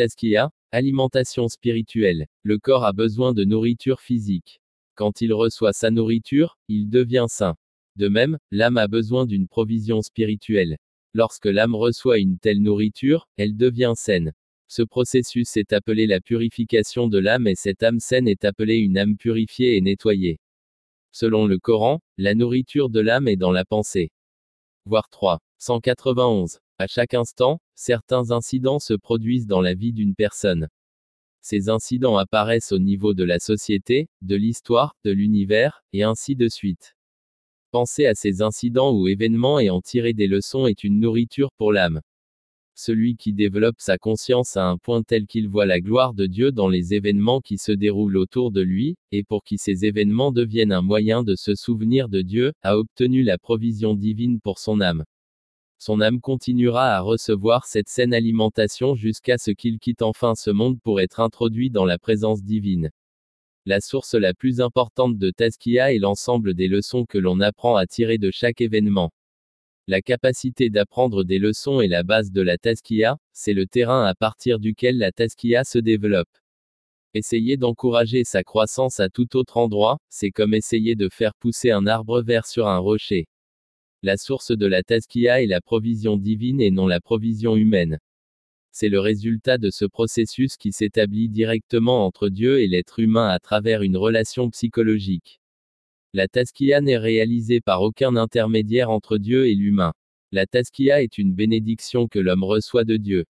Tazkiya, alimentation spirituelle. Le corps a besoin de nourriture physique. Quand il reçoit sa nourriture, il devient sain. De même, l'âme a besoin d'une provision spirituelle. Lorsque l'âme reçoit une telle nourriture, elle devient saine. Ce processus est appelé la purification de l'âme et cette âme saine est appelée une âme purifiée et nettoyée. Selon le Coran, la nourriture de l'âme est dans la pensée. Voir 3. 191. À chaque instant, certains incidents se produisent dans la vie d'une personne. Ces incidents apparaissent au niveau de la société, de l'histoire, de l'univers, et ainsi de suite. Penser à ces incidents ou événements et en tirer des leçons est une nourriture pour l'âme celui qui développe sa conscience à un point tel qu'il voit la gloire de Dieu dans les événements qui se déroulent autour de lui, et pour qui ces événements deviennent un moyen de se souvenir de Dieu, a obtenu la provision divine pour son âme. Son âme continuera à recevoir cette saine alimentation jusqu'à ce qu'il quitte enfin ce monde pour être introduit dans la présence divine. La source la plus importante de Tazkia est l'ensemble des leçons que l'on apprend à tirer de chaque événement. La capacité d'apprendre des leçons est la base de la taskia, c'est le terrain à partir duquel la taskia se développe. Essayer d'encourager sa croissance à tout autre endroit, c'est comme essayer de faire pousser un arbre vert sur un rocher. La source de la taskia est la provision divine et non la provision humaine. C'est le résultat de ce processus qui s'établit directement entre Dieu et l'être humain à travers une relation psychologique. La taskia n'est réalisée par aucun intermédiaire entre Dieu et l'humain. La taskia est une bénédiction que l'homme reçoit de Dieu.